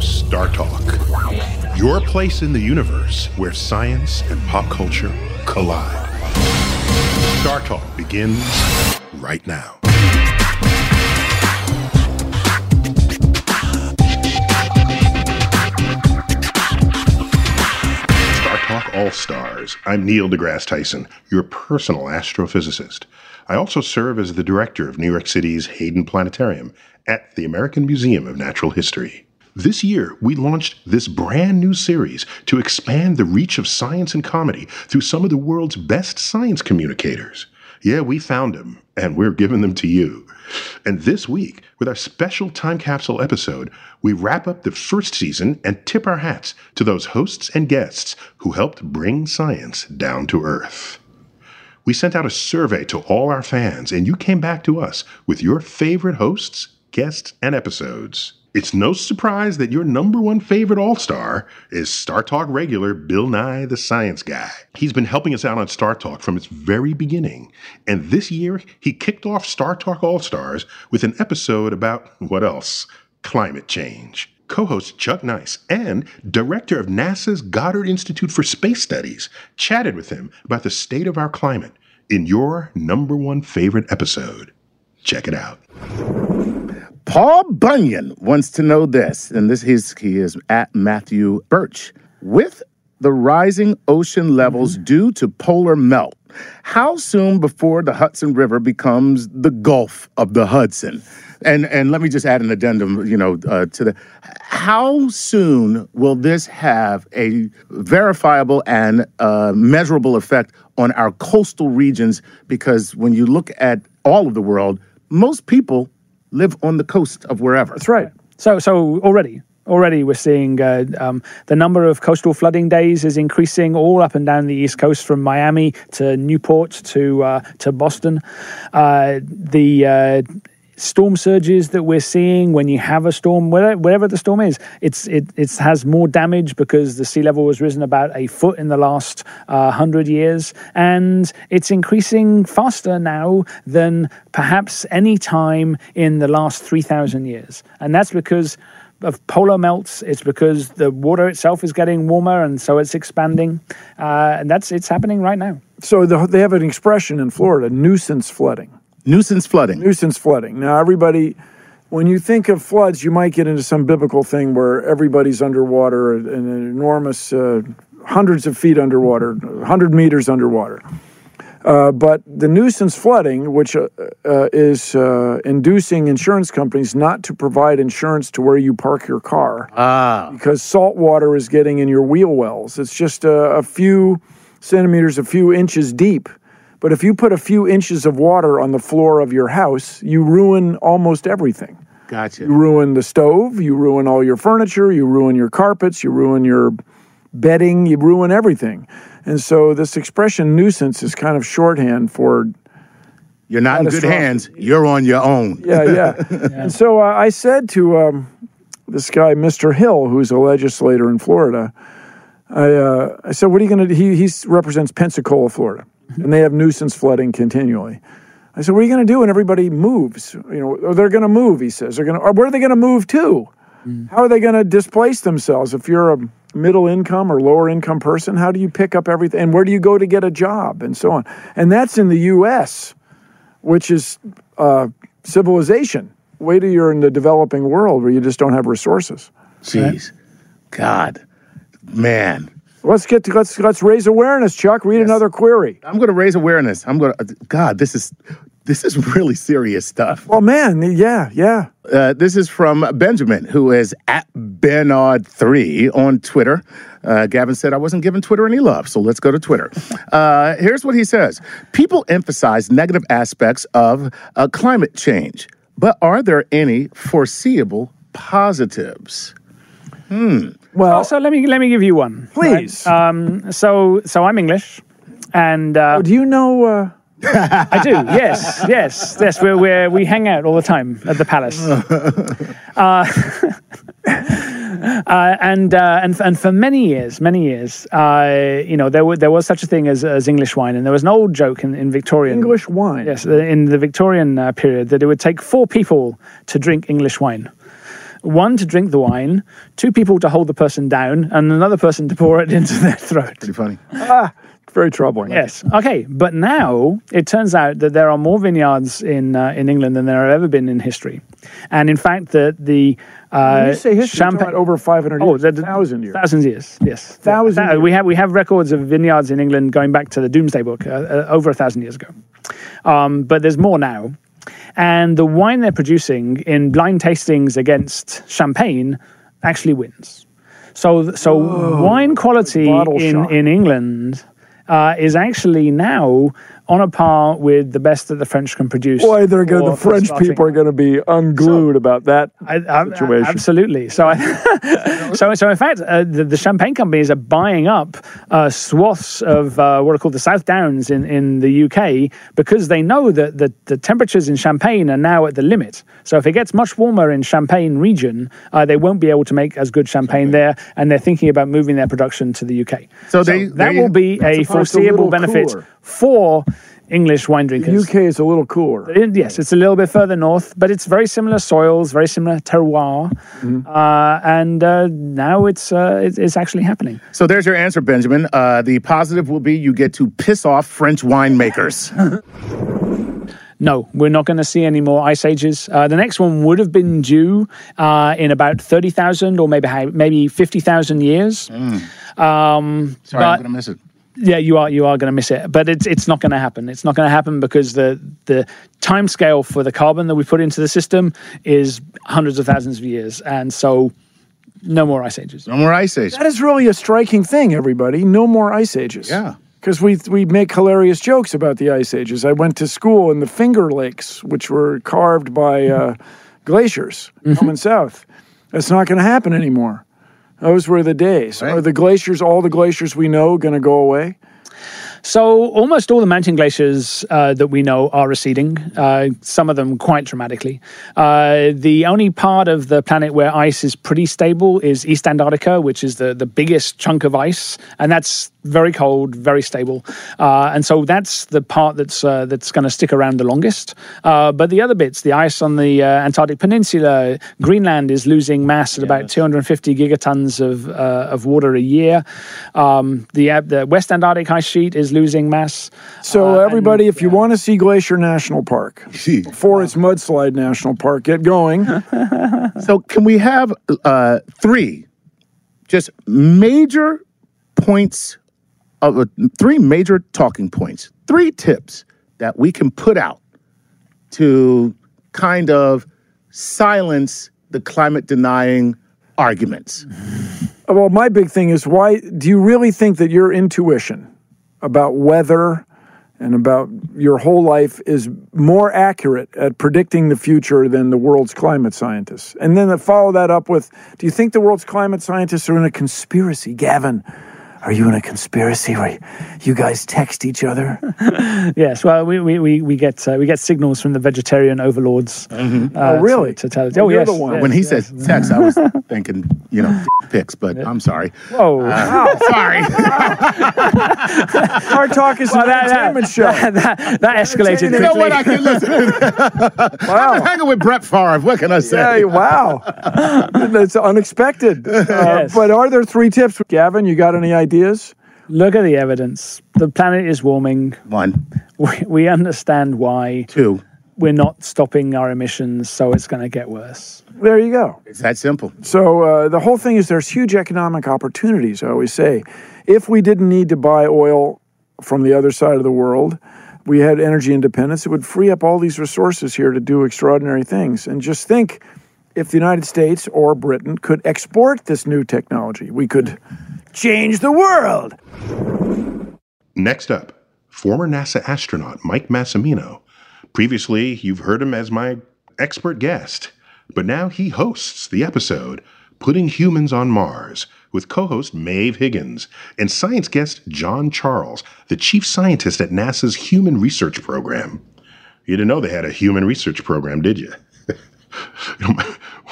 Star Talk, your place in the universe where science and pop culture collide. Star Talk begins right now. Star Talk All Stars. I'm Neil deGrasse Tyson, your personal astrophysicist. I also serve as the director of New York City's Hayden Planetarium at the American Museum of Natural History. This year, we launched this brand new series to expand the reach of science and comedy through some of the world's best science communicators. Yeah, we found them, and we're giving them to you. And this week, with our special time capsule episode, we wrap up the first season and tip our hats to those hosts and guests who helped bring science down to Earth. We sent out a survey to all our fans, and you came back to us with your favorite hosts, guests, and episodes. It's no surprise that your number one favorite All Star is Star Talk regular Bill Nye the Science Guy. He's been helping us out on Star Talk from its very beginning, and this year he kicked off Star Talk All Stars with an episode about what else? Climate change. Co host Chuck Nice and director of NASA's Goddard Institute for Space Studies chatted with him about the state of our climate in your number one favorite episode. Check it out. Paul Bunyan wants to know this, and this is he is at Matthew Birch. With the rising ocean levels Mm-hmm. due to polar melt, how soon before the Hudson River becomes the Gulf of the Hudson? And and let me just add an addendum, you know, uh, to the how soon will this have a verifiable and uh, measurable effect on our coastal regions? Because when you look at all of the world, most people live on the coast of wherever. That's right. So, so already, already we're seeing uh, um, the number of coastal flooding days is increasing all up and down the east coast, from Miami to Newport to uh, to Boston. Uh, the uh, storm surges that we're seeing when you have a storm, wherever the storm is, it's it it has more damage because the sea level has risen about a foot in the last uh, hundred years, and it's increasing faster now than perhaps any time in the last three thousand years, and that's because of polar melts. It's because the water itself is getting warmer, and so it's expanding, uh, and that's it's happening right now. So the, they have an expression in Florida: nuisance flooding. Nuisance flooding. Nuisance flooding. Now, everybody, when you think of floods, you might get into some biblical thing where everybody's underwater, an enormous, uh, hundreds of feet underwater, hundred meters underwater. Uh, but the nuisance flooding, which uh, uh, is uh, inducing insurance companies not to provide insurance to where you park your car Ah. because salt water is getting in your wheel wells. It's just a, a few centimeters, a few inches deep. But if you put a few inches of water on the floor of your house, you ruin almost everything. Gotcha. You ruin the stove, you ruin all your furniture, you ruin your carpets, you ruin your bedding, you ruin everything. And so this expression nuisance is kind of shorthand for You're not in good hands. You're on your own. yeah, yeah. And so uh, I said to um, this guy, Mr. Hill, who's a legislator in Florida, I, uh, I said, "What are you going to do?" He he represents Pensacola, Florida, and they have nuisance flooding continually. I said, "What are you going to do when everybody moves? You know, or they're going to move." He says, "They're going to. Where are they going to move to? How are they going to displace themselves? If you're a middle income or lower income person, how do you pick up everything? And where do you go to get a job, and so on? And that's in the U.S." which is uh, civilization. Wait till you're in the developing world where you just don't have resources. Jeez. God. Man. Let's get to, let's let's raise awareness, Chuck. Read another query. I'm going to raise awareness. I'm going to, God, this is, this is really serious stuff. Well, man, yeah, yeah. Uh, this is from Benjamin, who is at Bernard3 on Twitter. Uh, Gavin said, I wasn't giving Twitter any love, so let's go to Twitter. Uh, here's what he says People emphasize negative aspects of uh, climate change, but are there any foreseeable positives? Well, so let me let me give you one. Please. right? Um, so so I'm English, and uh, do you know? Uh, I do. Yes, yes, yes. We're, we're we hang out all the time at the palace. Uh, uh, and uh, and and for many years, many years, uh, you know, there were, there was such a thing as, as English wine, and there was an old joke in, in Victorian English wine. Yes, uh, in the Victorian uh, period, that it would take four people to drink English wine. One to drink the wine, two people to hold the person down, and another person to pour it into their throat. Pretty funny. Ah, very troubling. Yes. Okay. But now it turns out that there are more vineyards in uh, in England than there have ever been in history, and in fact, that the uh, When you say history, about over 500 Oh, years, the, the, thousand years. Thousands years. Yes. Thousand Thou- years. We have we have records of vineyards in England going back to the Domesday Book uh, uh, over a thousand years ago. Um, but there's more now, and the wine they're producing in blind tastings against champagne actually wins. So so wine quality Bottle in in England uh, is actually now on a par with the best that the French can produce. Boy, they're going. The French starting people are going to be unglued about that I, I, situation. absolutely. So, I, so, so in fact, uh, the, the champagne companies are buying up uh, swaths of uh, what are called the South Downs in, in the UK because they know that the, the temperatures in Champagne are now at the limit. So, if it gets much warmer in Champagne region, uh, they won't be able to make as good champagne there, and they're thinking about moving their production to the UK. So they- that they- will be a That's a foreseeable little benefit cooler. For English wine drinkers. UK is a little cooler. It- Yes, it's a little bit further north, but it's very similar soils, very similar terroir, uh, and uh, now it's, uh, it's it's actually happening. So there's your answer, Benjamin. Uh, the positive will be you get to piss off French winemakers. No, we're not going to see any more ice ages. Uh, the next one would have been due uh, in about thirty thousand or maybe maybe fifty thousand years. Um, Sorry, but- I'm going to miss it. Yeah, you are you are going to miss it, but it's it's not going to happen. It's not going to happen because the the time scale for the carbon that we put into the system is hundreds of thousands of years, and so no more ice ages. No more ice ages. That is really a striking thing, everybody. No more ice ages. Yeah. Because we, we make hilarious jokes about the ice ages. I went to school in the Finger Lakes, which were carved by uh, glaciers coming south. That's not going to happen anymore. Those were the days. Right. Are the glaciers, all the glaciers we know, going to go away? So almost all the mountain glaciers uh, that we know are receding. Uh, some of them quite dramatically. Uh, the only part of the planet where ice is pretty stable is East Antarctica, which is the the biggest chunk of ice, and that's very cold, very stable. Uh, and so that's the part that's uh, that's going to stick around the longest. Uh, but the other bits, the ice on the uh, Antarctic Peninsula, Greenland is losing mass at about 250 gigatons of uh, of water a year. Um, the the West Antarctic ice sheet is losing mass. So, Uh, everybody, and- if you want to see Glacier National Park, before it's Mudslide National Park, get going. So, can we have uh, three just major points of uh, three major talking points, three tips that we can put out to kind of silence the climate denying arguments? Well, my big thing is why do you really think that your intuition about weather and about your whole life is more accurate at predicting the future than the world's climate scientists. And then follow that up with, do you think the world's climate scientists are in a conspiracy, Gavin? Are you in a conspiracy where you guys text each other? yes. Well, we, we, we, we get uh, we get signals from the vegetarian overlords. Mm-hmm. Uh, oh, really? To, to tell us. Oh, oh yes, yes, When he yes. says text, I was thinking, you know, pics, but I'm sorry. Whoa! Uh, sorry. Hard Talk is Well, an entertainment show. That, that, that escalated you know what? I can listen. I'm Wow. hanging with Brett Favre. What can I say? Yeah, wow. That's unexpected. Uh, Yes. But are there three tips? Gavin, you got any ideas? Look at the evidence. The planet is warming. One, We, we understand why. two. We're not stopping our emissions, so it's going to get worse. There you go. It's that simple. So uh, the whole thing is there's huge economic opportunities. I always say, if we didn't need to buy oil from the other side of the world, we had energy independence. It would free up all these resources here to do extraordinary things. And just think, if the United States or Britain could export this new technology, we could change the world. Next up, former NASA astronaut Mike Massimino. Previously, you've heard him as my expert guest, but now he hosts the episode Putting Humans on Mars with co host Maeve Higgins and science guest John Charles, the chief scientist at NASA's Human Research Program. You didn't know they had a human research program, did you?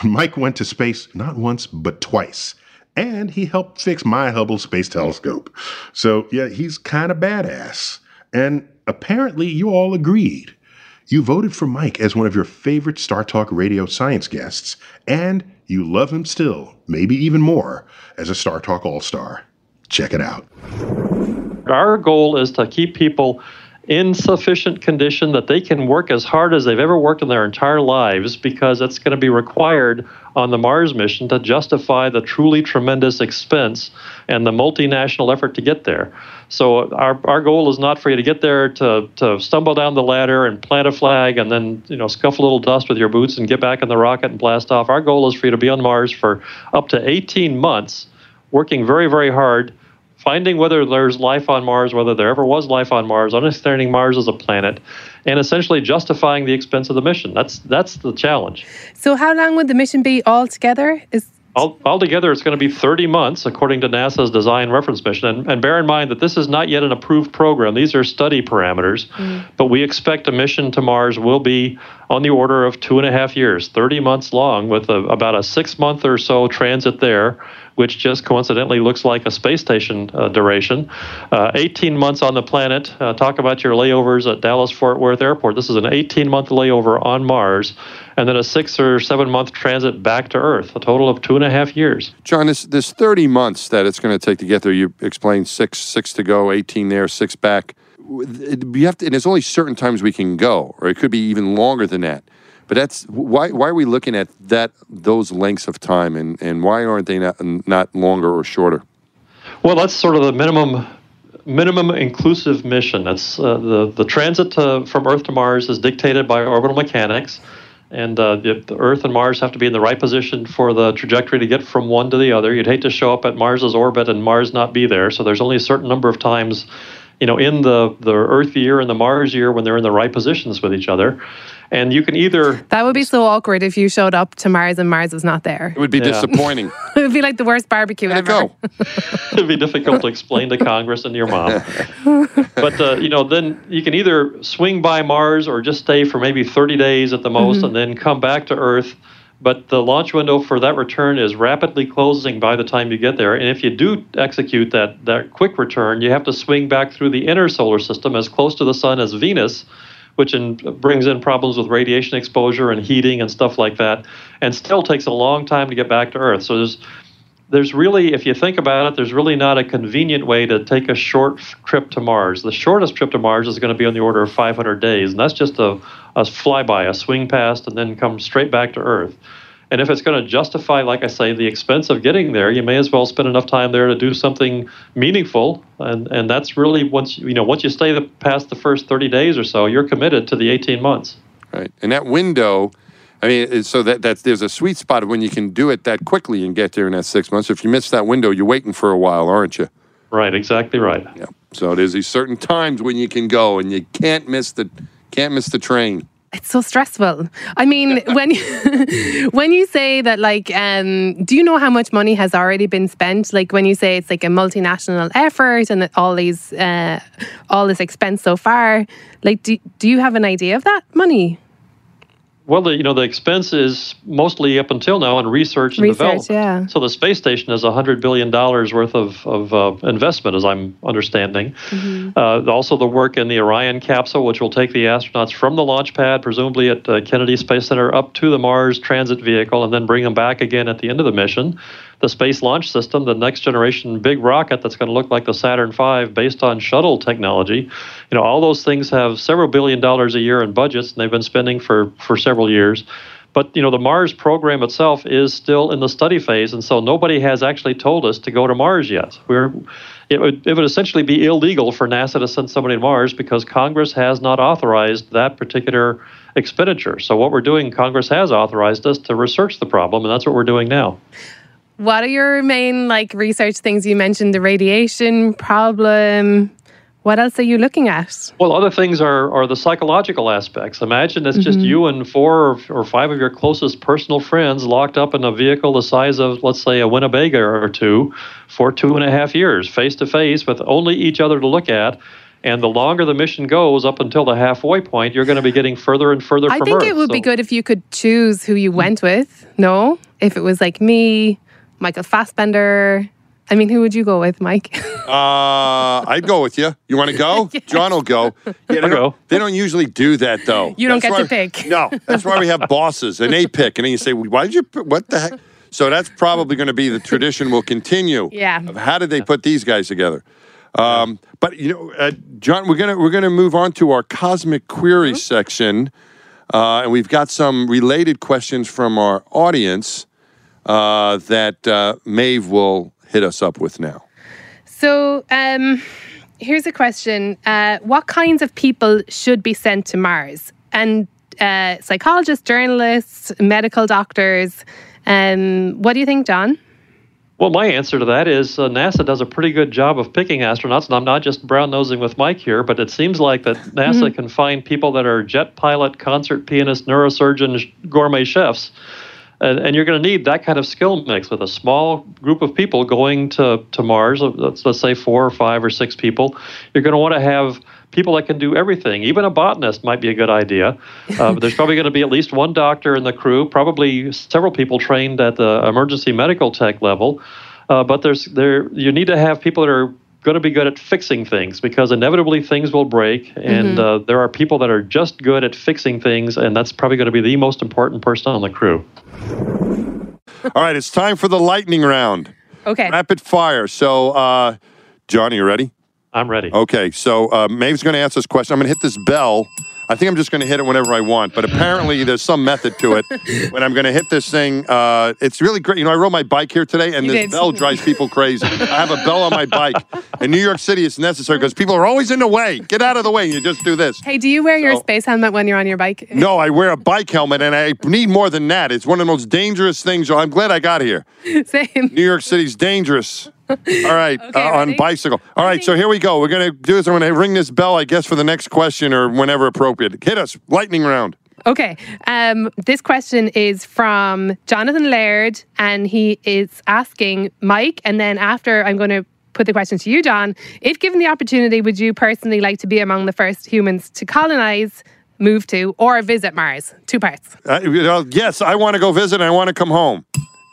when Mike went to space not once, but twice. And he helped fix my Hubble Space Telescope. So, yeah, he's kind of badass. And apparently, you all agreed. You voted for Mike as one of your favorite Star Talk radio science guests, and you love him still, maybe even more, as a Star Talk All Star. Check it out. Our goal is to keep people in sufficient condition that they can work as hard as they've ever worked in their entire lives because it's going to be required on the Mars mission to justify the truly tremendous expense and the multinational effort to get there. So our, our goal is not for you to get there to, to stumble down the ladder and plant a flag and then you know scuff a little dust with your boots and get back in the rocket and blast off. Our goal is for you to be on Mars for up to 18 months, working very very hard finding whether there's life on Mars, whether there ever was life on Mars, understanding Mars as a planet, and essentially justifying the expense of the mission. That's that's the challenge. So, how long would the mission be altogether? Is All, altogether, it's going to be 30 months, according to NASA's design reference mission. And, and bear in mind that this is not yet an approved program. These are study parameters. Mm. But we expect a mission to Mars will be on the order of two and a half years, 30 months long, with a, about a six month or so transit there, which just coincidentally looks like a space station uh, duration. Uh, 18 months on the planet. Uh, talk about your layovers at Dallas Fort Worth Airport. This is an 18 month layover on Mars, and then a six or seven month transit back to Earth, a total of two and a half years. John, this this thirty months that it's going to take to get there. You explained six six to go, eighteen there, six back. You have to, and there's only certain times we can go, or it could be even longer than that. But that's why why are we looking at that those lengths of time, and, and why aren't they not not longer or shorter? Well, that's sort of the minimum minimum inclusive mission. That's uh, the the transit to, from Earth to Mars is dictated by orbital mechanics, and uh, the, Earth and Mars have to be in the right position for the trajectory to get from one to the other. You'd hate to show up at Mars's orbit and Mars not be there. So there's only a certain number of times, you know, in the the Earth year and the Mars year when they're in the right positions with each other, and you can either that would be so awkward if you showed up to Mars and Mars was not there. It would be Yeah. disappointing. it would be like the worst barbecue Let ever. it go. it'd be difficult to explain to Congress and your mom. but uh, you know, then you can either swing by Mars or just stay for maybe 30 days at the most, and then come back to Earth. But the launch window for that return is rapidly closing by the time you get there. And if you do execute that that quick return, you have to swing back through the inner solar system as close to the sun as Venus. Which in, brings in problems with radiation exposure and heating and stuff like that, and still takes a long time to get back to Earth. So there's there's really, if you think about it, there's really not a convenient way to take a short trip to Mars. The shortest trip to Mars is going to be on the order of 500 days, and that's just a, a flyby, a swing past, and then come straight back to Earth. And if it's going to justify, like I say, the expense of getting there, you may as well spend enough time there to do something meaningful. And, and that's really once you know once you stay the, past the first 30 days or so, you're committed to the 18 months. Right. And that window, I mean, so that that's there's a sweet spot of when you can do it that quickly and get there in that six months. If you miss that window, you're waiting for a while, aren't you? Right, exactly right. Yeah. So there's these certain times when you can go, and you can't miss the can't miss the train. It's so stressful. I mean, when you, when you say that, like, um, do you know how much money has already been spent? Like, when you say it's like a multinational effort and all these, uh, all this expense so far, like, do do you have an idea of that money? Well, the, you know, the expense is mostly up until now on research and Research, development. yeah. So the space station is $100 billion worth of, of uh, investment, as I'm understanding. Mm-hmm. Uh, also, the work in the Orion capsule, which will take the astronauts from the launch pad, presumably at uh, Kennedy Space Center, up to the Mars transit vehicle, and then bring them back again at the end of the mission. The Space Launch System, the next generation big rocket that's going to look like the Saturn V based on shuttle technology. You know, all those things have several billion dollars a year in budgets, and they've been spending for, for several years. But you know, the Mars program itself is still in the study phase, and so nobody has actually told us to go to Mars yet. We're it would, it would essentially be illegal for NASA to send somebody to Mars because Congress has not authorized that particular expenditure. So what we're doing, Congress has authorized us to research the problem, and that's what we're doing now. What are your main like research things? You mentioned the radiation problem. What else are you looking at? Well, other things are, are the psychological aspects. Imagine it's just mm-hmm. you and four or, or five of your closest personal friends locked up in a vehicle the size of, let's say, a Winnebago or two for two and a half years, face to face, with only each other to look at. And the longer the mission goes up until the halfway point, you're going to be getting further and further I think Earth. it would be good if you could choose who you went with. No, if it was like me, Michael Fassbender. I mean, who would you go with, Mike? Uh, I'd go with you. You want to go? John will go. Yeah, they, I'll don't, go. they don't usually do that though. You don't get to why- pick. No, that's why we have bosses and they pick, and then you say, "Why did you? Pick? What the heck?" So that's probably going to be the tradition. Will continue. Yeah. Of how did they put these guys together? Um, but you know, uh, John, we're gonna we're gonna move on to our cosmic query section, uh, and we've got some related questions from our audience uh, that uh, Maeve will hit us up with now. so, um, here's a question: uh, What kinds of people should be sent to Mars? And uh, psychologists, journalists, medical doctors. Um, what do you think, John? Well, my answer to that is uh, NASA does a pretty good job of picking astronauts, and I'm not just brown nosing with Mike here, but it seems like that NASA can find people that are jet pilot, concert pianist, neurosurgeon, sh- gourmet chefs. And, and you're going to need that kind of skill mix with a small group of people going to, to Mars, uh, let's, let's say four or five or six people. You're going to want to have people that can do everything. Even a botanist might be a good idea. Uh, there's probably going to be at least one doctor in the crew, probably several people trained at the emergency medical tech level. Uh, but there's there you need to have people that are going to be good at fixing things because inevitably things will break, and uh, there are people that are just good at fixing things, and that's probably going to be the most important person on the crew. All right, it's time for the lightning round. Okay. Rapid fire. So, uh, John, are you ready? I'm ready. Okay, so uh, Maeve's going to answer this question. I'm going to hit this bell. I think I'm just going to hit it whenever I want, but apparently there's some method to it. when I'm going to hit this thing, uh, it's really great. You know, I rode my bike here today, and You this bell drives people crazy. I have a bell on my bike. In New York City, it's necessary because people are always in the way. Get out of the way. You just do this. Hey, do you wear your space helmet when you're on your bike? No, I wear a bike helmet, and I need more than that. It's one of the most dangerous things. I'm glad I got here. Same. New York City's dangerous. All right, Okay, uh, on bicycle. All right, so here we go. We're going to do this. I'm going to ring this bell, I guess, for the next question or whenever appropriate. Hit us. Lightning round. Okay. Um, this question is from Jonathan Laird, and he is asking Mike, and then after I'm going to put the question to you, John. If given the opportunity, would you personally like to be among the first humans to colonize, move to, or visit Mars? Two parts. Uh, yes, I want to go visit and I want to come home.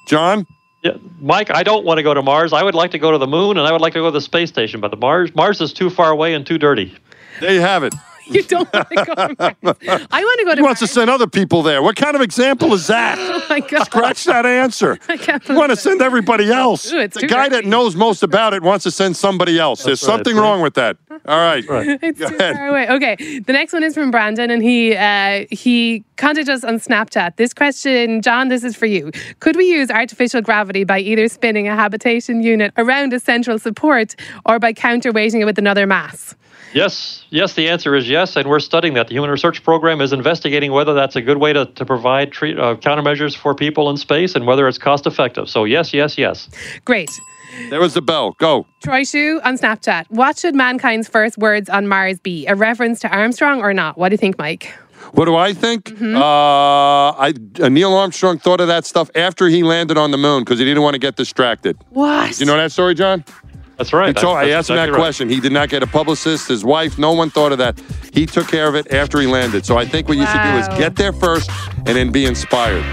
John? Yeah, Mike, I don't want to go to Mars. I would like to go to the moon, and I would like to go to the space station. But the Mars, Mars is too far away and too dirty. There you have it. You don't want to go to Mars. I want to go to He wants to send other people there. What kind of example is that? Oh my God. Scratch that answer. I can't You want to send everybody else. Ooh, it's the too guy that knows most about it wants to send somebody else. There's right, something right. wrong with that. All right. It's Go too ahead. far away. Okay, the next one is from Brandon, and he uh, he contacted us on Snapchat. This question, John, this is for you. Could we use artificial gravity by either spinning a habitation unit around a central support or by counterweighting it with another mass? Yes, yes, the answer is yes, and we're studying that. The Human Research Program is investigating whether that's a good way to, to provide treat, uh, countermeasures for people in space and whether it's cost effective. So, yes, yes, yes. Great. There was the bell. Go. Troy Shu on Snapchat. What should mankind's first words on Mars be? A reference to Armstrong or not? What do you think, Mike? What do I think? Mm-hmm. Uh, I uh, Neil Armstrong thought of that stuff after he landed on the moon because he didn't want to get distracted. What? You know that story, John? That's right. He told, That's- I that's asked him that exactly right. question. He did not get a publicist, his wife, no one thought of that. He took care of it after he landed. So I think what you should do is get there first and then be inspired.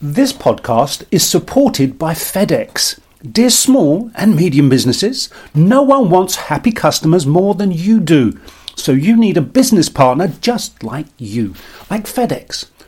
This podcast is supported by FedEx. Dear small and medium businesses, no one wants happy customers more than you do. So you need a business partner just like you, like FedEx,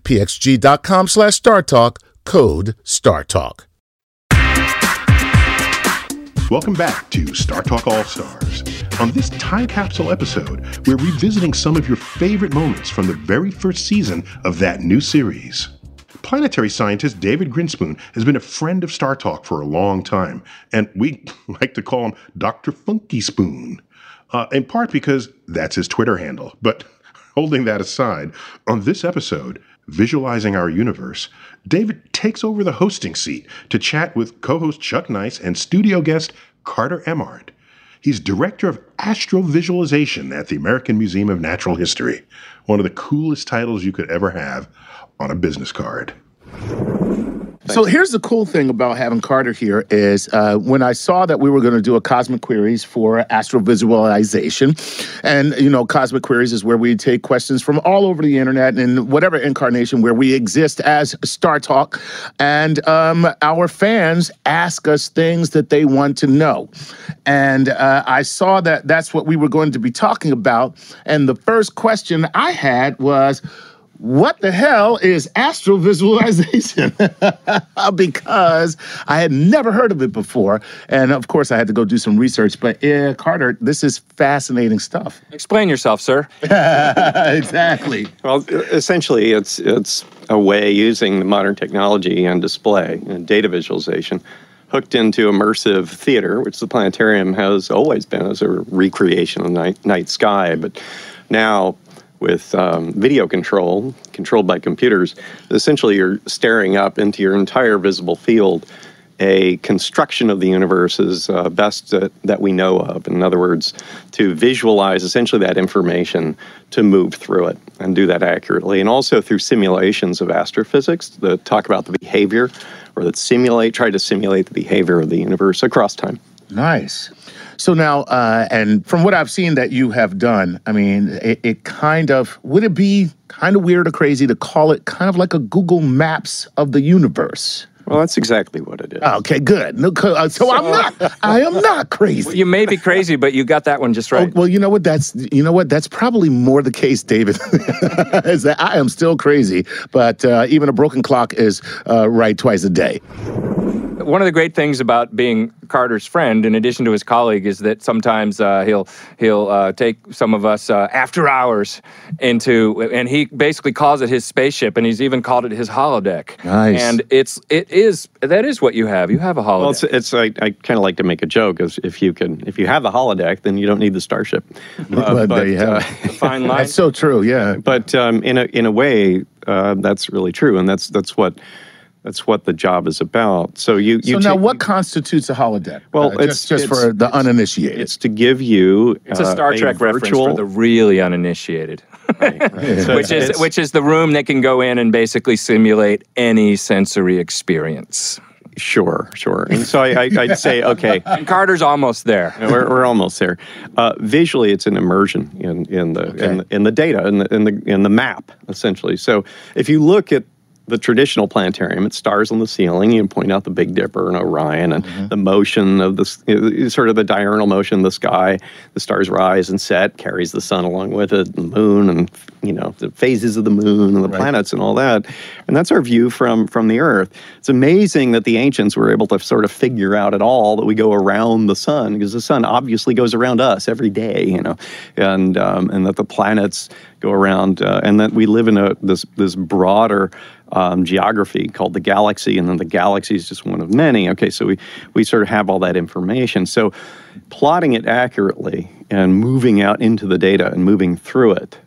pxg.com slash StarTalk. Code StarTalk. Welcome back to Star Talk All Stars. On this time capsule episode, we're revisiting some of your favorite moments from the very first season of that new series. Planetary scientist David Grinspoon has been a friend of Star Talk for a long time, and we like to call him Dr. Funky Spoon, uh, in part because that's his Twitter handle. But holding that aside, on this episode, Visualizing Our Universe, David takes over the hosting seat to chat with co host Chuck Nice and studio guest Carter Emmart. He's director of astrovisualization at the American Museum of Natural History, one of the coolest titles you could ever have on a business card. So here's the cool thing about having Carter here is uh, when I saw that we were going to do a Cosmic Queries for astrovisualization, and you know, Cosmic Queries is where we take questions from all over the internet and whatever incarnation where we exist as Star Talk, and um, our fans ask us things that they want to know, and uh, I saw that that's what we were going to be talking about, and the first question I had was what the hell is astrovisualization? because I had never heard of it before. And of course, I had to go do some research. But yeah, Carter, this is fascinating stuff. Explain yourself, sir. exactly. Well, essentially, it's it's a way using the modern technology and display and data visualization hooked into immersive theater, which the planetarium has always been as a recreation of the night, night sky. But now with um, video control, controlled by computers, essentially you're staring up into your entire visible field. A construction of the universe is uh, best uh, that we know of. In other words, to visualize essentially that information to move through it and do that accurately. And also through simulations of astrophysics that talk about the behavior or that simulate, try to simulate the behavior of the universe across time. Nice. So now, uh, and from what I've seen that you have done, I mean, it, it, kind of would it be kind of weird or crazy to call it kind of like a Google Maps of the universe? Well, that's exactly what it is. Okay, good. No, uh, so, so, I'm not. I am not crazy. Well, you may be crazy, but you got that one just right. Oh, well, you know what? That's you know what? That's probably more the case, David. is that I am still crazy, but uh, even a broken clock is uh, right twice a day one of the great things about being Carter's friend, in addition to his colleague, is that sometimes uh, he'll he'll uh, take some of us uh, after hours into, and he basically calls it his spaceship, and he's even called it his holodeck. Nice. And it's it is that is what you have. You have a holodeck. Well, it's, it's I, I kind of like to make a joke as if you can if you have the holodeck, then you don't need the starship. Uh, but, there you have fine line. That's so true. Yeah. But um, in a in a way, uh, that's really true, and that's that's what that's what the job is about. So you. you so now, what constitutes a holodeck? Well, uh, it's just, just it's, for the uninitiated. It's to give you. It's a Star uh, Trek a reference for the really uninitiated. Right, right. so which is which is the room that can go in and basically simulate any sensory experience. Sure, sure. And so I, would say, okay. And Carter's almost there. We're, we're almost there. Uh, visually, it's an immersion in, in the okay. in, in, the data in the, in the in the map essentially. So if you look at the traditional planetarium. It stars on the ceiling. You point out the Big Dipper and Orion and mm-hmm. the motion of the sort of the diurnal motion of the sky. The stars rise and set, carries the sun along with it, the moon, and you know the phases of the moon and the right. planets and all that. And that's our view from from the Earth. It's amazing that the ancients were able to sort of figure out at all that we go around the sun because the sun obviously goes around us every day, you know, and um, and that the planets go around, uh, and that we live in a this this broader um, geography called the galaxy, and then the galaxy is just one of many. Okay, so we we sort of have all that information. So plotting it accurately and moving out into the data and moving through it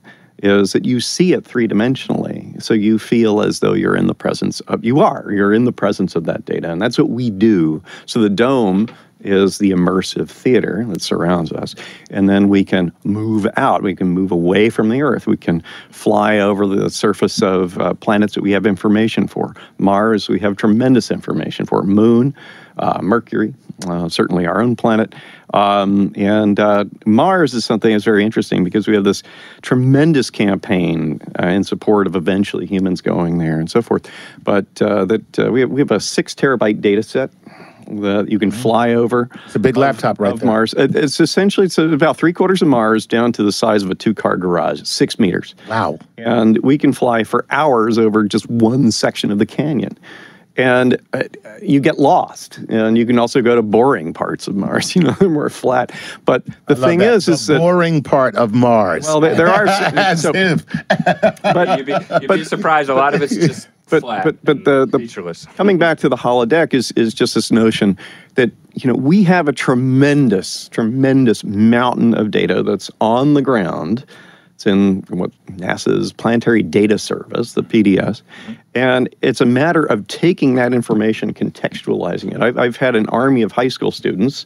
is that you see it three dimensionally. So you feel as though you're in the presence of, you are, you're in the presence of that data. And that's what we do. So the dome is the immersive theater that surrounds us. And then we can move out. We can move away from the Earth. We can fly over the surface of uh, planets that we have information for. Mars, we have tremendous information for. Moon, uh, Mercury, uh, certainly our own planet. Um, and uh, Mars is something that's very interesting because we have this tremendous campaign uh, in support of eventually humans going there and so forth. But uh, that uh, we, have, we have a six terabyte data set that you can mm-hmm. fly over. It's a big of, laptop right of there. Mars. It's essentially it's about three quarters of Mars down to the size of a two car garage, six meters. Wow! And we can fly for hours over just one section of the canyon. And uh, you get lost, and you can also go to boring parts of Mars. You know, they're more flat. But the thing that. is, the is boring that, part of Mars. Well, there, there are. so, but you'd be, you'd but, be surprised. A lot of it's just but, flat but but the, the featureless. coming back to the holodeck is is just this notion that you know we have a tremendous tremendous mountain of data that's on the ground. It's in what NASA's Planetary Data Service, the PDS, and it's a matter of taking that information, contextualizing it. I've, I've had an army of high school students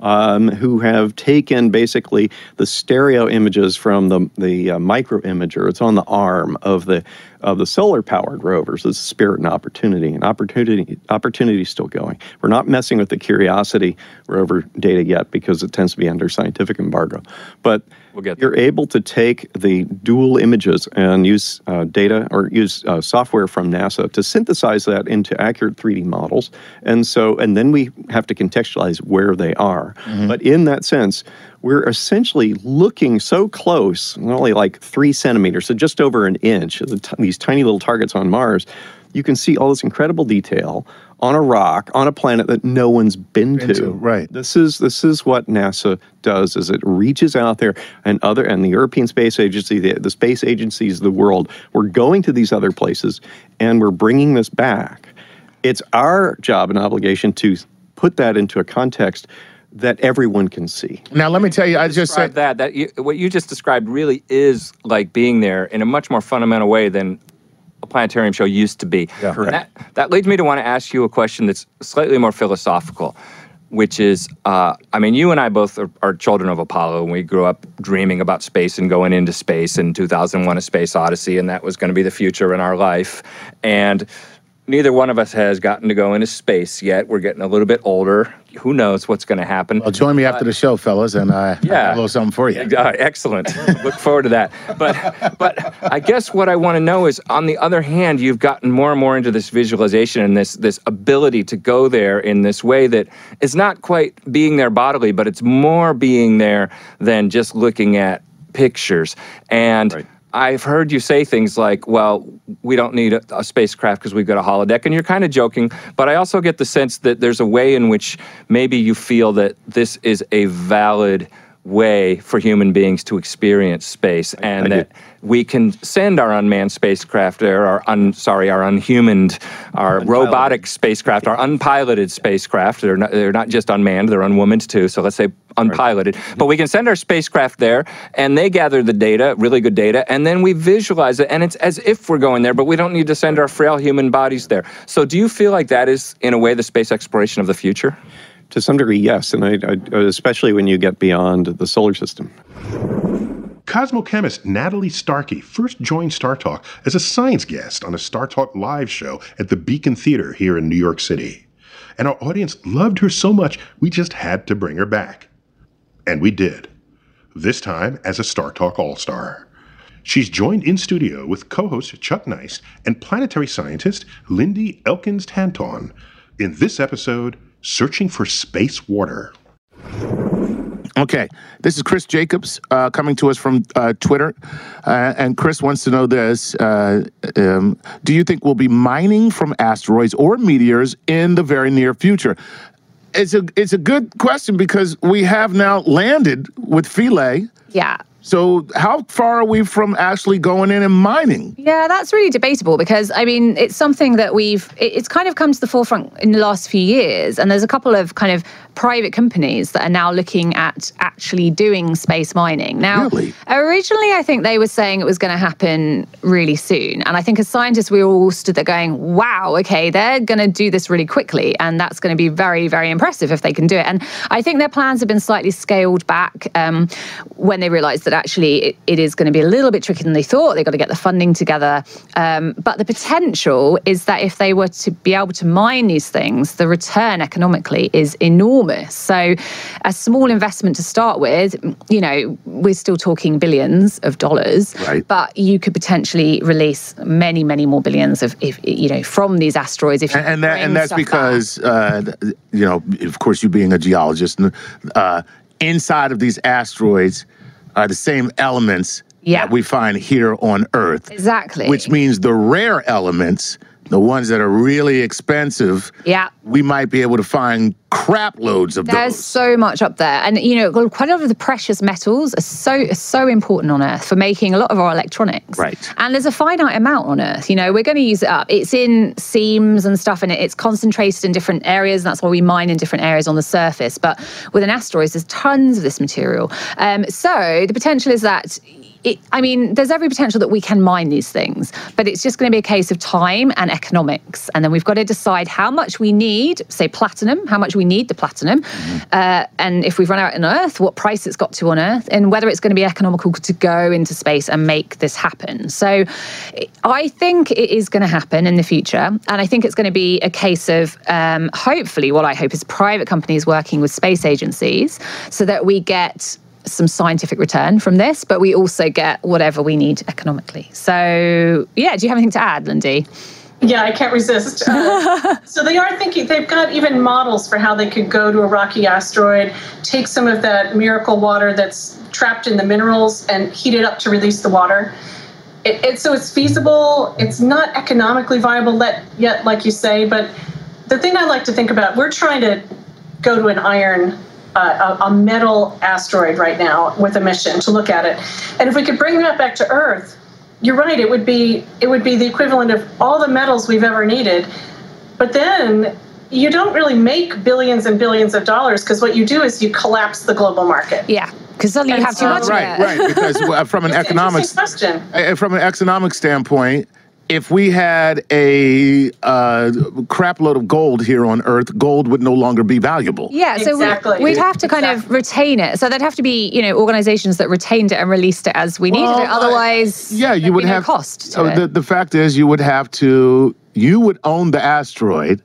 um, who have taken basically the stereo images from the the uh, micro imager. It's on the arm of the of the solar powered rovers. It's Spirit and Opportunity, and Opportunity Opportunity is still going. We're not messing with the Curiosity rover data yet because it tends to be under scientific embargo, but We'll get there. You're able to take the dual images and use uh, data or use uh, software from NASA to synthesize that into accurate 3D models. And so, and then we have to contextualize where they are. But in that sense, we're essentially looking so close, only like three centimeters, so just over an inch, the t- these tiny little targets on Mars. You can see all this incredible detail on a rock on a planet that no one's been, Been to, right. this is this is what NASA does is it reaches out there and other and the European Space Agency, the, the space agencies of the world, we're going to these other places and we're bringing this back. It's our job and obligation to put that into a context that everyone can see. Now, let me tell you, I just said that. That you, what you just described really is like being there in a much more fundamental way than a planetarium show used to be. Yeah. And That, that leads me to want to ask you a question that's slightly more philosophical, which is, uh, I mean, you and I both are, are children of Apollo, and we grew up dreaming about space and going into space in 2001: A Space Odyssey, and that was going to be the future in our life, and. Neither one of us has gotten to go into space yet. We're getting a little bit older. Who knows what's going to happen? well, join me after the show, fellas, and uh, I have Yeah. a little something for you. Uh, excellent. Look forward to that. But but I guess what I want to know is, on the other hand, you've gotten more and more into this visualization and this this ability to go there in this way that is not quite being there bodily, but it's more being there than just looking at pictures. And I've heard you say things like, well, we don't need a, a spacecraft because we've got a holodeck, and you're kind of joking, but I also get the sense that there's a way in which maybe you feel that this is a valid way for human beings to experience space and I that we can send our unmanned spacecraft or our un, sorry our unhumaned our robotic spacecraft our unpiloted spacecraft. They're not, they're not just unmanned they're unwomaned too so let's say unpiloted. But we can send our spacecraft there and they gather the data really good data and then we visualize it and it's as if we're going there but we don't need to send our frail human bodies there. So do you feel like that is in a way the space exploration of the future To some degree, yes, and I, I, especially when you get beyond the solar system. Cosmochemist Natalie Starkey first joined Star Talk as a science guest on a Star Talk live show at the Beacon Theater here in New York City. And our audience loved her so much, we just had to bring her back. And we did. This time as a Star Talk All Star. She's joined in studio with co host Chuck Nice and planetary scientist Lindy Elkins Tanton in this episode Searching for Space Water. Okay, this is Chris Jacobs uh, coming to us from uh, Twitter, uh, and Chris wants to know this: uh, um, Do you think we'll be mining from asteroids or meteors in the very near future? It's a it's a good question because we have now landed with Philae. Yeah. So how far are we from actually going in and mining? Yeah, that's really debatable because I mean it's something that we've, it's kind of come to the forefront in the last few years, and there's a couple of kind of private companies that are now looking at actually doing space mining. Now, Really? originally I think they were saying it was going to happen really soon, and I think as scientists we all stood there going, "Wow, okay, they're going to do this really quickly, and that's going to be very, very impressive if they can do it." And I think their plans have been slightly scaled back um, when they realised that actually it, it is going to be a little bit trickier than they thought. They've got to get the funding together. Um, but the potential is that if they were to be able to mine these things, the return economically is enormous. So a small investment to start with, you know, we're still talking billions of dollars, Right. but you could potentially release many, many more billions of, if you know, from these asteroids. If you And, and that and that's because uh, you know, of course, you being a geologist, uh, inside of these asteroids are the same elements Yeah. that we find here on Earth. Exactly. Which means the rare elements, the ones that are really expensive, Yeah. we might be able to find crap loads of There's those. so much up there, and you know, quite a lot of the precious metals are so are so important on Earth for making a lot of our electronics. Right. And there's a finite amount on Earth. You know, we're going to use it up. It's in seams and stuff, and it's concentrated in different areas. And that's why we mine in different areas on the surface. But with an asteroid, there's tons of this material. Um, so the potential is that. It, I mean, there's every potential that we can mine these things, but it's just going to be a case of time and economics. And then we've got to decide how much we need, say platinum, how much we need the platinum, uh, and if we've run out on Earth, what price it's got to on Earth, and whether it's going to be economical to go into space and make this happen. So I think it is going to happen in the future. And I think it's going to be a case of hopefully, what I hope is private companies working with space agencies so that we get some scientific return from this, but we also get whatever we need economically. So, yeah, do you have anything to add, Lindy? Yeah, I can't resist. Uh, so they are thinking, they've got even models for how they could go to a rocky asteroid, take some of that miracle water that's trapped in the minerals and heat it up to release the water. It, it, so it's feasible. It's not economically viable yet, like you say. But the thing I like to think about, we're trying to go to an iron, a, a metal asteroid right now with a mission to look at it. And if we could bring that back to Earth, you're right. It would be it would be the equivalent of all the metals we've ever needed. But then you don't really make billions and billions of dollars because what you do is you collapse the global market. Yeah because suddenly you have too much. Right, right. Because from an economics question, uh, from an economic standpoint, if we had a uh, crap load of gold here on Earth, gold would no longer be valuable. Yeah, so exactly. we, would have to kind exactly. of retain it. So there'd have to be, you know, organizations that retained it and released it as we well, needed it. Otherwise, uh, yeah, you would have no cost. So the the fact is, you would have to, you would own the asteroid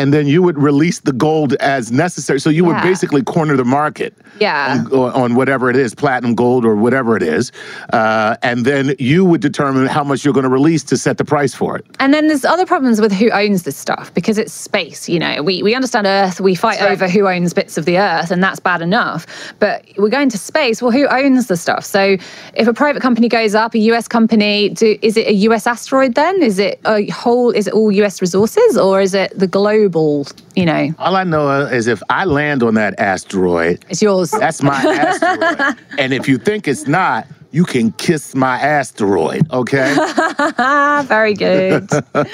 and then you would release the gold as necessary. So you yeah. would basically corner the market. Yeah. On, on, whatever it is, platinum, gold, or whatever it is, uh, and then you would determine how much you're going to release to set the price for it. And then there's other problems with who owns this stuff because it's space. You know, we we understand Earth, we fight right. over who owns bits of the Earth, and that's bad enough. But we're going to space. Well, who owns the stuff? So if a private company goes up, a US company, do, is it a US asteroid then? Is it a whole? Is it all US resources, or is it the globe? Global, you know. All I know is if I land on that asteroid, it's yours. That's my asteroid. and if you think it's not, you can kiss my asteroid, okay? Very good. All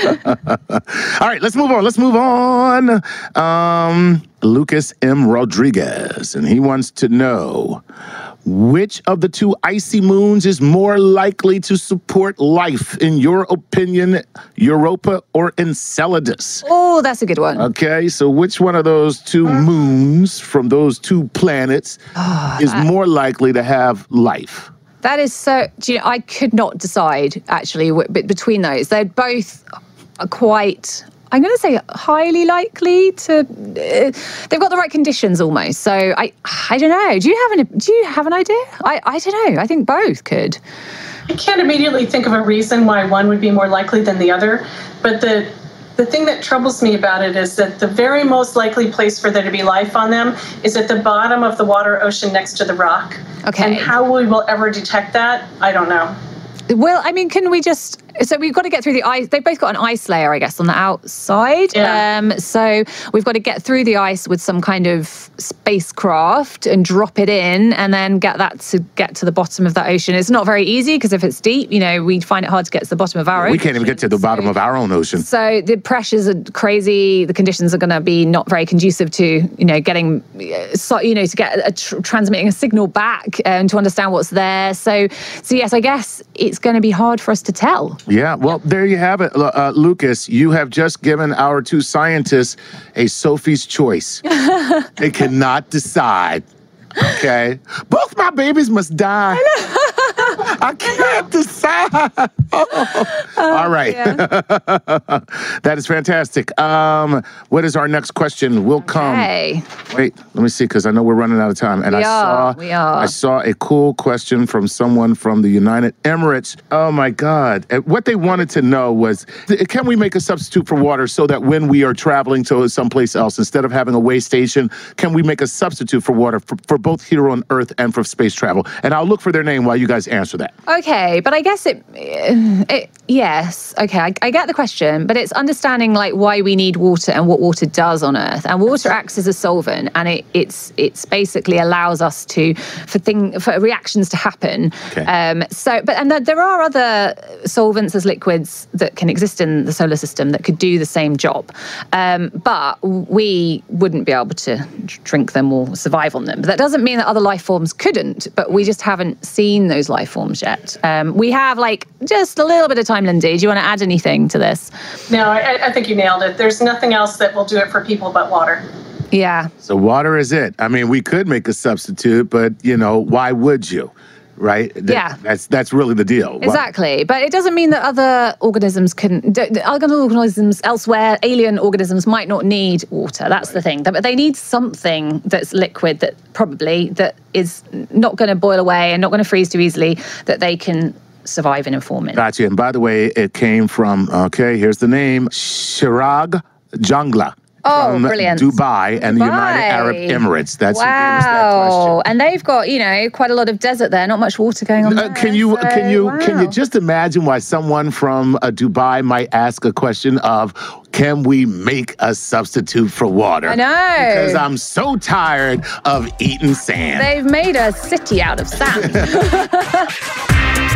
right, let's move on. Let's move on. Um, Lucas M. Rodriguez, and he wants to know which of the two icy moons is more likely to support life, in your opinion, Europa or Enceladus? Oh, that's a good one. Okay, so which one of those two moons from those two planets oh, is that... more likely to have life? That is so. You know, I could not decide actually between those. They're both quite I'm going to say highly likely to. Uh, they've got the right conditions almost. So I, I don't know. Do you have an Do you have an idea? I, I don't know. I think both could. I can't immediately think of a reason why one would be more likely than the other, but the the thing that troubles me about it is that the very most likely place for there to be life on them is at the bottom of the water ocean next to the rock. Okay. And how we will ever detect that, I don't know. Well, I mean, can we just so we've got to get through the ice. They've both got an ice layer, I guess, on the outside. Yeah. Um, so we've got to get through the ice with some kind of spacecraft and drop it in, and then get that to get to the bottom of that ocean. It's not very easy because if it's deep, you know, we find it hard to get to the bottom of our we ocean. We can't even get to the bottom so, of our own ocean. So the pressures are crazy. The conditions are going to be not very conducive to you know getting so you know to get a tr- transmitting a signal back and to understand what's there. So so yes, I guess it's going to be hard for us to tell. Yeah, well, there you have it, uh, Lucas. You have just given our two scientists a Sophie's choice. they cannot decide. Okay, both my babies must die. I can't decide. Oh. All right. that is fantastic. Um, what is our next question? Will come. Hey. Wait, let me see because I know we're running out of time. And we I are, saw we are. I saw a cool question from someone from the United Emirates. Oh my God. What they wanted to know was can we make a substitute for water so that when we are traveling to someplace else, instead of having a way station, can we make a substitute for water for, for both here on Earth and for space travel? And I'll look for their name while you guys answer that. Okay, but I guess it, it yes, okay, I, I, get the question, but it's understanding like why we need water and what water does on Earth. And water acts as a solvent, and it, it's it's basically allows us to for thing for reactions to happen. Okay. Um, so, but and there are other solvents as liquids that can exist in the solar system that could do the same job, um, but we wouldn't be able to drink them or survive on them. But that doesn't mean that other life forms couldn't. But we just haven't seen those life forms yet. Um, we have like just a little bit of time, Lindy. Do you want to add anything to this? No, I, I think you nailed it. There's nothing else that will do it for people but water. Yeah. So water is it. I mean, we could make a substitute, but you know, why would you? Right? That- Yeah. That's that's really the deal. Exactly, but it doesn't mean that other organisms can. Other organisms elsewhere, alien organisms might not need water. That's the thing. But they need something that's liquid that probably that is not going to boil away and not going to freeze too easily that they can survive in and form in. Gotcha. And by the way, it came from, okay, here's the name Shirag Jungla. Oh, from brilliant. Dubai and the United Arab Emirates. That's us that question. wow, and they've got you know quite a lot of desert there, not much water going on. Uh, there, can you so, can you can you just imagine why someone from uh, Dubai might ask a question of can we make a substitute for water? I know. Because I'm so tired of eating sand. They've made a city out of sand.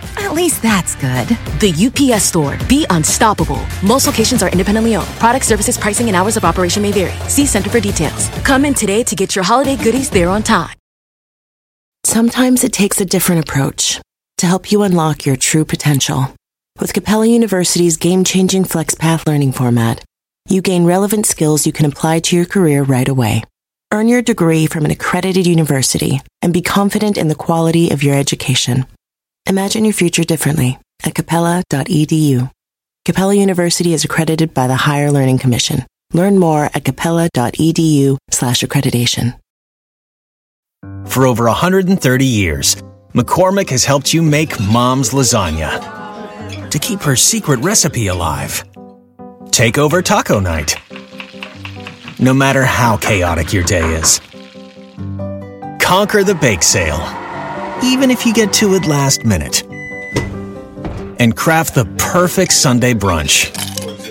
At least that's good. The UPS store. Be unstoppable. Most locations are independently owned. Product services, pricing, and hours of operation may vary. See Center for details. Come in today to get your holiday goodies there on time. Sometimes it takes a different approach to help you unlock your true potential. With Capella University's game changing FlexPath learning format, you gain relevant skills you can apply to your career right away. Earn your degree from an accredited university and be confident in the quality of your education. Imagine your future differently at capella.edu. Capella University is accredited by the Higher Learning Commission. Learn more at capella.edu slash accreditation. For over 130 years, McCormick has helped you make mom's lasagna to keep her secret recipe alive. Take over taco night. No matter how chaotic your day is. Conquer the bake sale, even if you get to it last minute. And craft the perfect Sunday brunch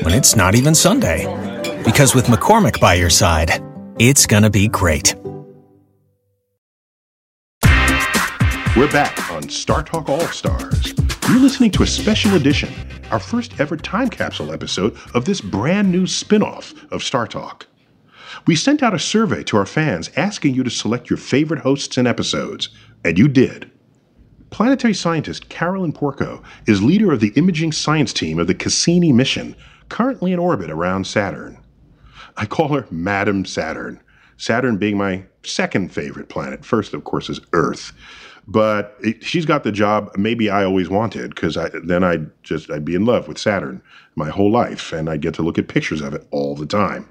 when it's not even Sunday. Because with McCormick by your side, it's gonna be great. We're back on Star Talk All Stars. You're listening to a special edition, our first ever time capsule episode of this brand new spin off of Star Talk. We sent out a survey to our fans asking you to select your favorite hosts and episodes, and you did. Planetary scientist Carolyn Porco is leader of the imaging science team of the Cassini mission, currently in orbit around Saturn. I call her Madam Saturn, Saturn being my second favorite planet. First, of course, is Earth. But it, she's got the job maybe I always wanted because then I'd just I'd be in love with Saturn my whole life and I'd get to look at pictures of it all the time.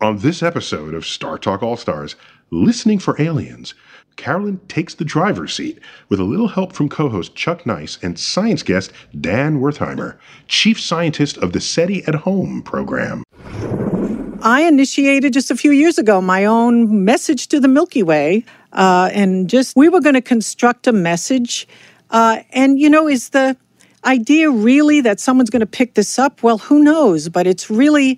On this episode of Star Talk All Stars, Listening for Aliens, Carolyn takes the driver's seat with a little help from co host Chuck Nice and science guest Dan Werthimer, chief scientist of the SETI at Home program. I initiated just a few years ago my own message to the Milky Way. Uh, and just, we were going to construct a message. Uh, and, you know, is the idea really that someone's going to pick this up? Well, who knows? But it's really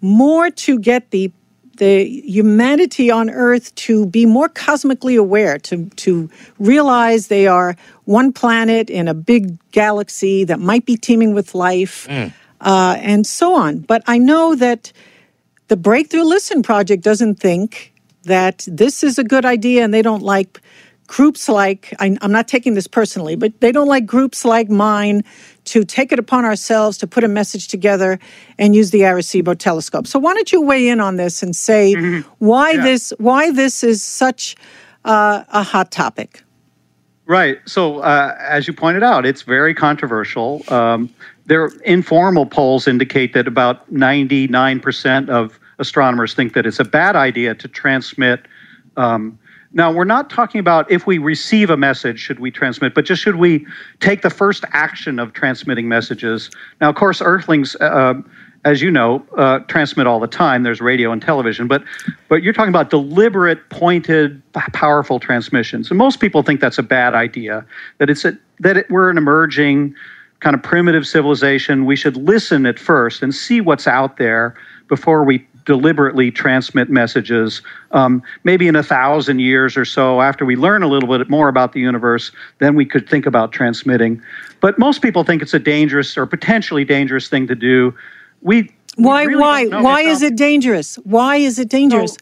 more to get the the humanity on earth to be more cosmically aware to to realize they are one planet in a big galaxy that might be teeming with life uh, and so on. But i know that the breakthrough listen project doesn't think that this is a good idea and they don't like groups like I, i'm not taking this personally but they don't like groups like mine to take it upon ourselves to put a message together and use the Arecibo telescope. So why don't you weigh in on this and say why this why this is such uh, a hot topic? Right. So, uh, as you pointed out, it's very controversial. Um, their informal polls indicate that about 99% of astronomers think that it's a bad idea to transmit. Um, now, we're not talking about if we receive a message, should we transmit, but just should we take the first action of transmitting messages. Now, of course, Earthlings, uh, as you know, uh, transmit all the time. There's radio and television, but but you're talking about deliberate, pointed, powerful transmissions. And most people think that's a bad idea. That it's a, that it, we're an emerging kind of primitive civilization. We should listen at first and see what's out there before we deliberately transmit messages. Um, maybe in a thousand years or so, after we learn a little bit more about the universe, then we could think about transmitting. But most people think it's a dangerous or potentially dangerous thing to do. We Why? really why? Why is it dangerous? Why is it dangerous?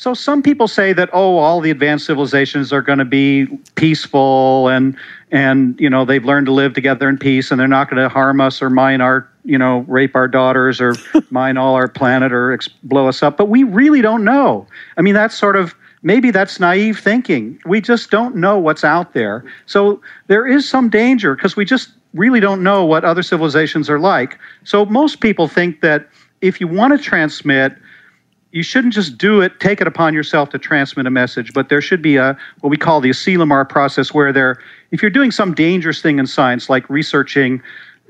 So some people say that oh, all the advanced civilizations are going to be peaceful and and you know they've learned to live together in peace and they're not going to harm us or mine our you know rape our daughters or mine all our planet or ex- blow us up. But we really don't know. I mean, that's sort of maybe that's naive thinking. We just don't know what's out there. So there is some danger because we just really don't know what other civilizations are like. So most people think that if you want to transmit you shouldn't just do it, take it upon yourself to transmit a message, but there should be a what we call the Asilomar process, where there, if you're doing some dangerous thing in science, like researching,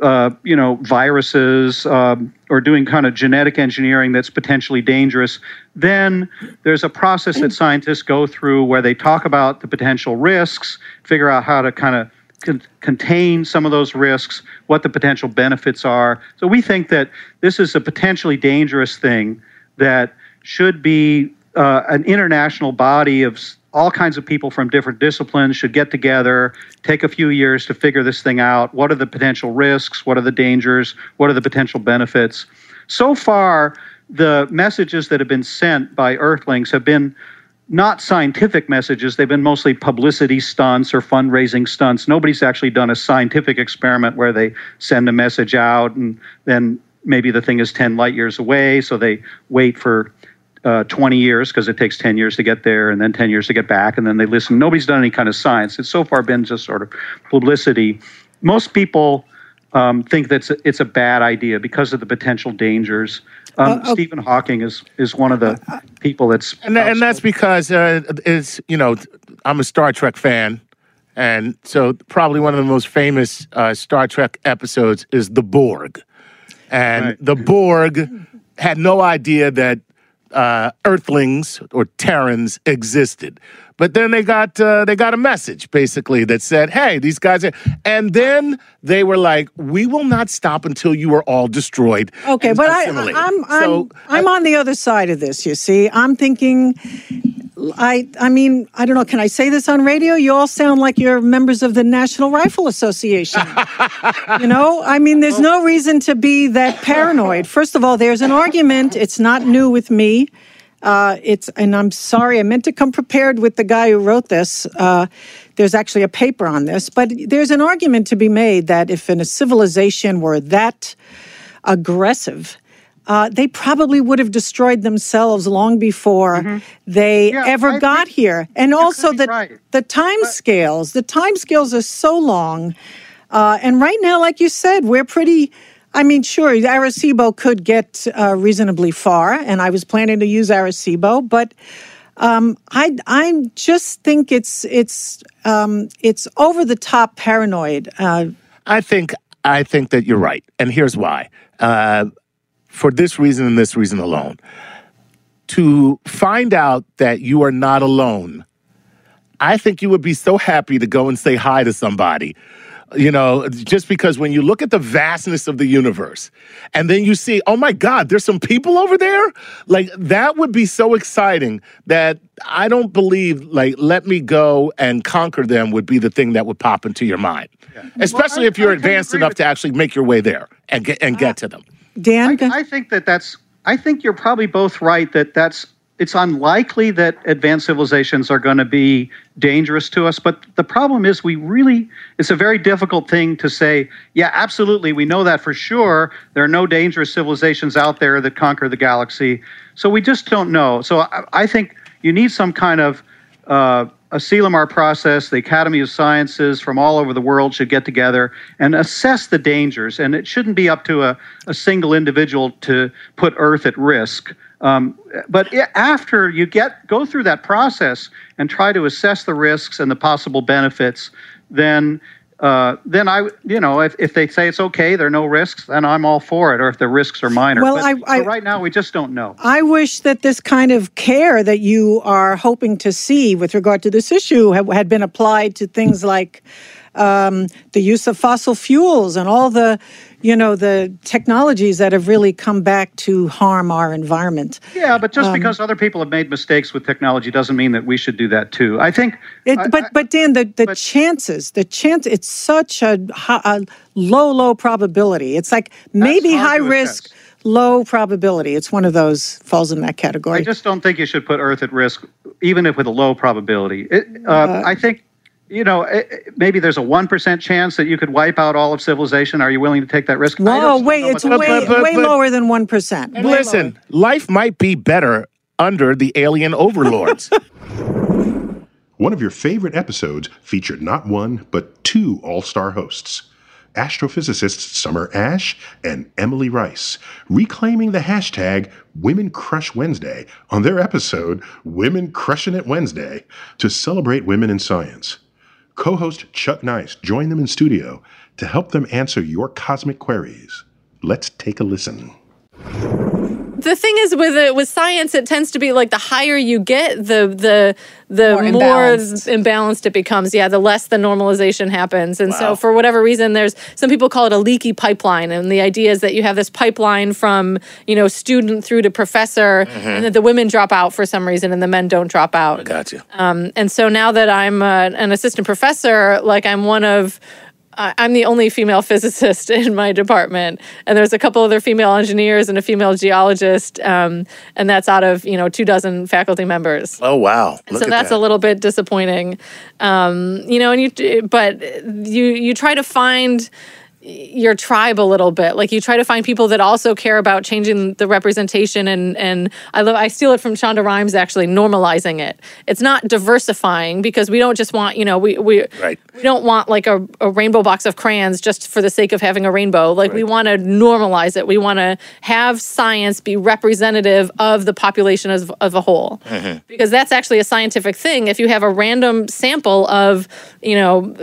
uh, you know, viruses um, or doing kind of genetic engineering that's potentially dangerous, then there's a process that scientists go through where they talk about the potential risks, figure out how to kind of con- contain some of those risks, what the potential benefits are. So we think that this is a potentially dangerous thing that should be uh, an international body of all kinds of people from different disciplines should get together, take a few years to figure this thing out. What are the potential risks? What are the dangers? What are the potential benefits? So far, the messages that have been sent by Earthlings have been not scientific messages. They've been mostly publicity stunts or fundraising stunts. Nobody's actually done a scientific experiment where they send a message out and then maybe the thing is 10 light years away, so they wait for uh, 20 years because it takes 10 years to get there and then 10 years to get back and then they listen. Nobody's done any kind of science. It's so far been just sort of publicity. Most people um, think that it's a, bad idea because of the potential dangers. Um, Uh, oh. Stephen Hawking is, is one of the people that's and, tha- and that's because uh, it's you know I'm a Star Trek fan, and so probably one of the most famous uh, Star Trek episodes is the Borg, and the Borg had no idea that uh, Earthlings or Terrans existed. But then they got uh, they got a message basically that said, "Hey, these guys," are, and then they were like, "We will not stop until you are all destroyed." Okay, but I, assimilated." I'm I'm So, I'm on the other side of this. You see, I'm thinking. I I mean I don't know. Can I say this on radio? You all sound like you're members of the National Rifle Association. you know, I mean, there's no reason to be that paranoid. First of all, there's an argument. It's not new with me. Uh, it's and I'm sorry, I meant to come prepared with the guy who wrote this. Uh, there's actually a paper on this, but there's an argument to be made that if in a civilization were that aggressive, uh, they probably would have destroyed themselves long before they ever got here. And also the the time scales. The time scales are so long, uh, and right now, like you said, we're pretty. I mean, sure, Arecibo could get uh, reasonably far, and I was planning to use Arecibo, but um, I I just think it's it's um, it's over the top paranoid. Uh, I think I think that you're right, and here's why. Uh, for this reason and this reason alone, to find out that you are not alone, I think you would be so happy to go and say hi to somebody. You know, just because when you look at the vastness of the universe and then you see, oh my God, there's some people over there, like that would be so exciting that I don't believe, like, let me go and conquer them would be the thing that would pop into your mind. Especially if you're advanced enough to actually make your way there and get, and get to them. Dan, I, I think that that's. I think you're probably both right that that's. It's unlikely that advanced civilizations are going to be dangerous to us, but the problem is we really. It's a very difficult thing to say. Yeah, absolutely, we know that for sure. There are no dangerous civilizations out there that conquer the galaxy, so we just don't know. So I, I think you need some kind of uh, Asilomar process, the Academy of Sciences from all over the world should get together and assess the dangers. And it shouldn't be up to a, a single individual to put Earth at risk. Um, but i- after you get go through that process and try to assess the risks and the possible benefits, then uh, then I, you know, if, if they say it's okay, there are no risks, then I'm all for it. Or if the risks are minor. Well, but, I- but I- right now we just don't know. I wish that this kind of care that you are hoping to see with regard to this issue ha- had been applied to things like um, the use of fossil fuels and all the, you know, the technologies that have really come back to harm our environment. Yeah, but just Um, because other people have made mistakes with technology doesn't mean that we should do that too. I think. It, I- but but Dan, the, the chances, the chance, it's such a, a low low probability. It's like maybe high risk, low probability. It's one of those falls in that category. I just don't think you should put Earth at risk, even if with a low probability. It, uh, Uh, I think, you know, it, it- maybe there's a one percent chance that you could wipe out all of civilization. Are you willing to take that risk? I Whoa, wait, don't know it's way, way lower than 1%. Listen, life might be better under the alien overlords. One of your favorite episodes featured not one, but two all star hosts astrophysicists Summer Ash and Emily Rice, reclaiming the hashtag Women Crush Wednesday on their episode Women Crushing It Wednesday to celebrate women in science. Co host Chuck Nice joined them in studio to help them answer your cosmic queries. Let's take a listen. The thing is with it with science it tends to be like the higher you get the the the More more, imbalanced. imbalanced. it becomes. Yeah the less the normalization happens. And so for whatever reason there's some people call it a leaky pipeline. And the idea is that you have this pipeline from you know student through to professor and that the women drop out for some reason and the men don't drop out. Gotcha. Um, and so now that I'm uh, an assistant professor, like I'm one of, I I'm the only female physicist in my department, and there's a couple other female engineers and a female geologist, um, and that's out of you know two dozen faculty members. oh wow! Look so at that's that. a little bit disappointing, um, you know. And you, but you you try to find your tribe a little bit. Like you try to find people that also care about changing the representation and and I love I steal it from Shonda Rhimes actually normalizing it. It's not diversifying because we don't just want, you know, we we right. we don't want like a, a rainbow box of crayons just for the sake of having a rainbow. Like we want to normalize it. We want to have science be representative of the population as of a whole mm-hmm. because that's actually a scientific thing. If you have a random sample of, you know,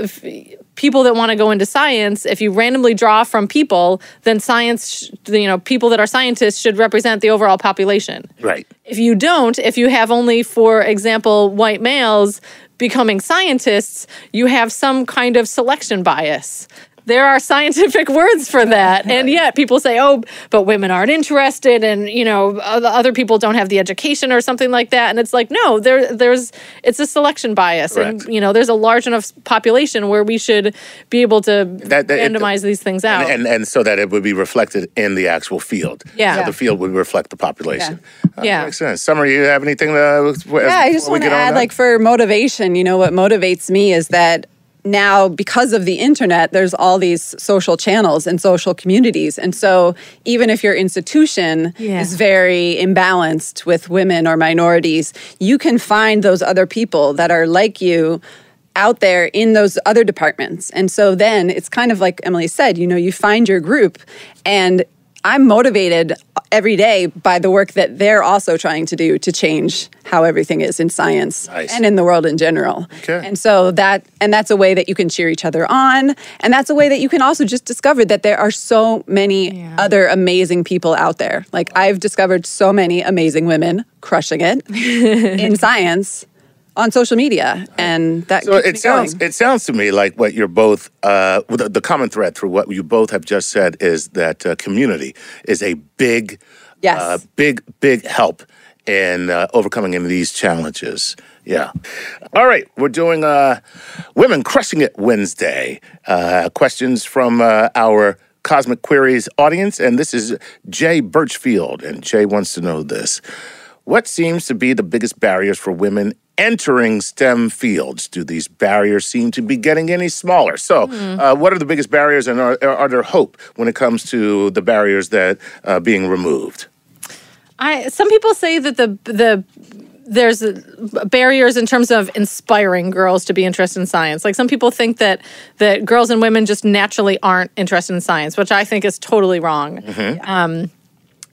people that want to go into science, if you randomly draw from people, then science, sh- you know, people that are scientists should represent the overall population. Right. If you don't, if you have only, for example, white males becoming scientists, you have some kind of selection bias. There are scientific words for that. And yet people say, oh, but women aren't interested and, you know, other other people don't have the education or something like that. And it's like, no, there there's it's a selection bias. And, you know, there's a large enough population where we should be able to That- that- it- randomize these things out. And, and and so that it would be reflected in the actual field. Yeah. So Yeah. the field would reflect the population. Uh, Yeah. Makes sense. Summer, you have anything to? yeah, I just want to add, like, for motivation, you know, what motivates me is that now, because of the internet, there's all these social channels and social communities. And so, even if your institution Yeah. is very imbalanced with women or minorities, you can find those other people that are like you out there in those other departments. And so then it's kind of like Emily said, you know, you find your group and I'm motivated every day by the work that they're also trying to do to change how everything is in science Nice. and in the world in general. Okay. And so that and that's a way that you can cheer each other on and that's a way that you can also just discover that there are so many other amazing people out there. Like I've discovered so many amazing women crushing it in science on social media and that So it sounds going. it sounds to me like what you're both uh, the, the common thread through what you both have just said is that uh, community is a big, Yes. uh, big, big help in uh, overcoming any of these challenges. Yeah. All right, we're doing uh, Women Crushing It Wednesday. Uh, questions from uh, our Cosmic Queries audience, and this is Jay Birchfield, and Jay wants to know this. What seems to be the biggest barriers for women entering STEM fields? Do these barriers seem to be getting any smaller? So, Hmm. uh, what are the biggest barriers, and are, are there hope when it comes to the barriers that uh, being removed? I some people say that the the there's uh, barriers in terms of inspiring girls to be interested in science. Like some people think that that girls and women just naturally aren't interested in science, which I think is totally wrong. Um,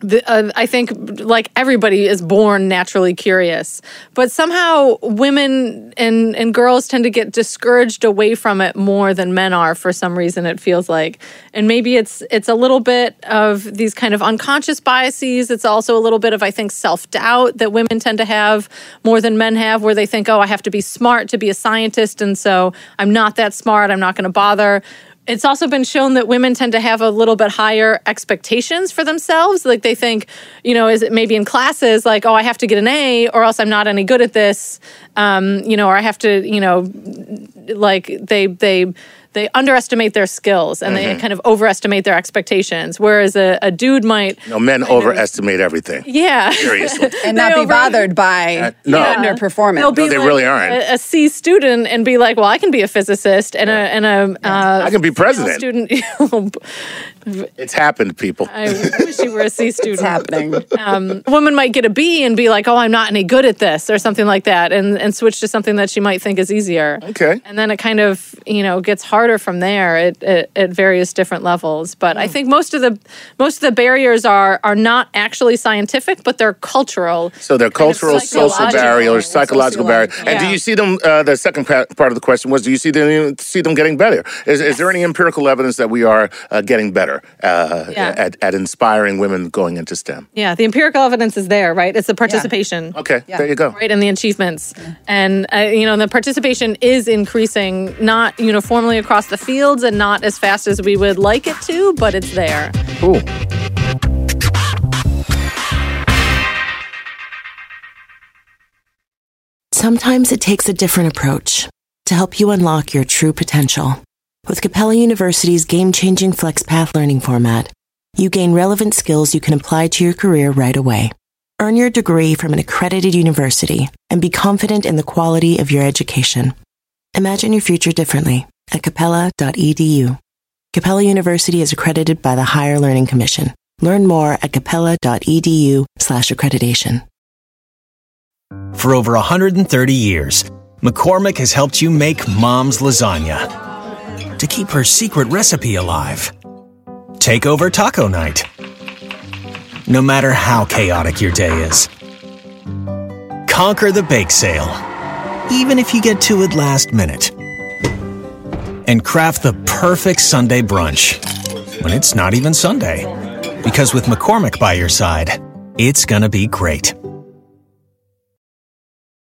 the, uh, I think like everybody is born naturally curious, but somehow women and and girls tend to get discouraged away from it more than men are for some reason. It feels like, and maybe it's it's a little bit of these kind of unconscious biases. It's also a little bit of I think self doubt that women tend to have more than men have, where they think, oh, I have to be smart to be a scientist, and so I'm not that smart. I'm not going to bother it's also been shown that women tend to have a little bit higher expectations for themselves. Like they think, you know, is it maybe in classes like, oh, I have to get an A or else I'm not any good at this, um, you know, or I have to, you know, like they they they underestimate their skills and they Mhm. kind of overestimate their expectations. Whereas a, a dude might, You know, men overestimate everything. yeah, Seriously. and not They be over- bothered by no. Yeah. underperformance. They'll be No, they like really aren't. A, a C student and be like, well, I can be a physicist and a and a uh, I can be president. student. It's happened, people. I wish you were a C student. It's happening. Um, a woman might get a B and be like, "Oh, I'm not any good at this," or something like that, and and switch to something that she might think is easier. Okay. And then it kind of you know gets harder from there at, at, at various different levels. But I think most of the most of the barriers are are not actually scientific, but they're cultural. So they're cultural, social barriers, psychological barriers. And do you see them? Uh, the second part of the question was: Do you see them see them getting better? Is, is there any empirical evidence that we are uh, getting better uh, Yeah. at, at inspiring women going into STEM? Yeah, the empirical evidence is there, right? It's the participation. Okay, there you go. Right, and the achievements. And, uh, you know, the participation is increasing not uniformly across the fields and not as fast as we would like it to, but it's there. Cool. Sometimes it takes a different approach to help you unlock your true potential. With Capella University's game changing FlexPath learning format, you gain relevant skills you can apply to your career right away. Earn your degree from an accredited university and be confident in the quality of your education. Imagine your future differently at capella.edu. Capella University is accredited by the Higher Learning Commission. Learn more at capella.edu slash accreditation. For over 130 years, McCormick has helped you make mom's lasagna. To keep her secret recipe alive, take over taco night. No matter how chaotic your day is, conquer the bake sale, even if you get to it last minute. And craft the perfect Sunday brunch when it's not even Sunday. Because with McCormick by your side, it's gonna be great.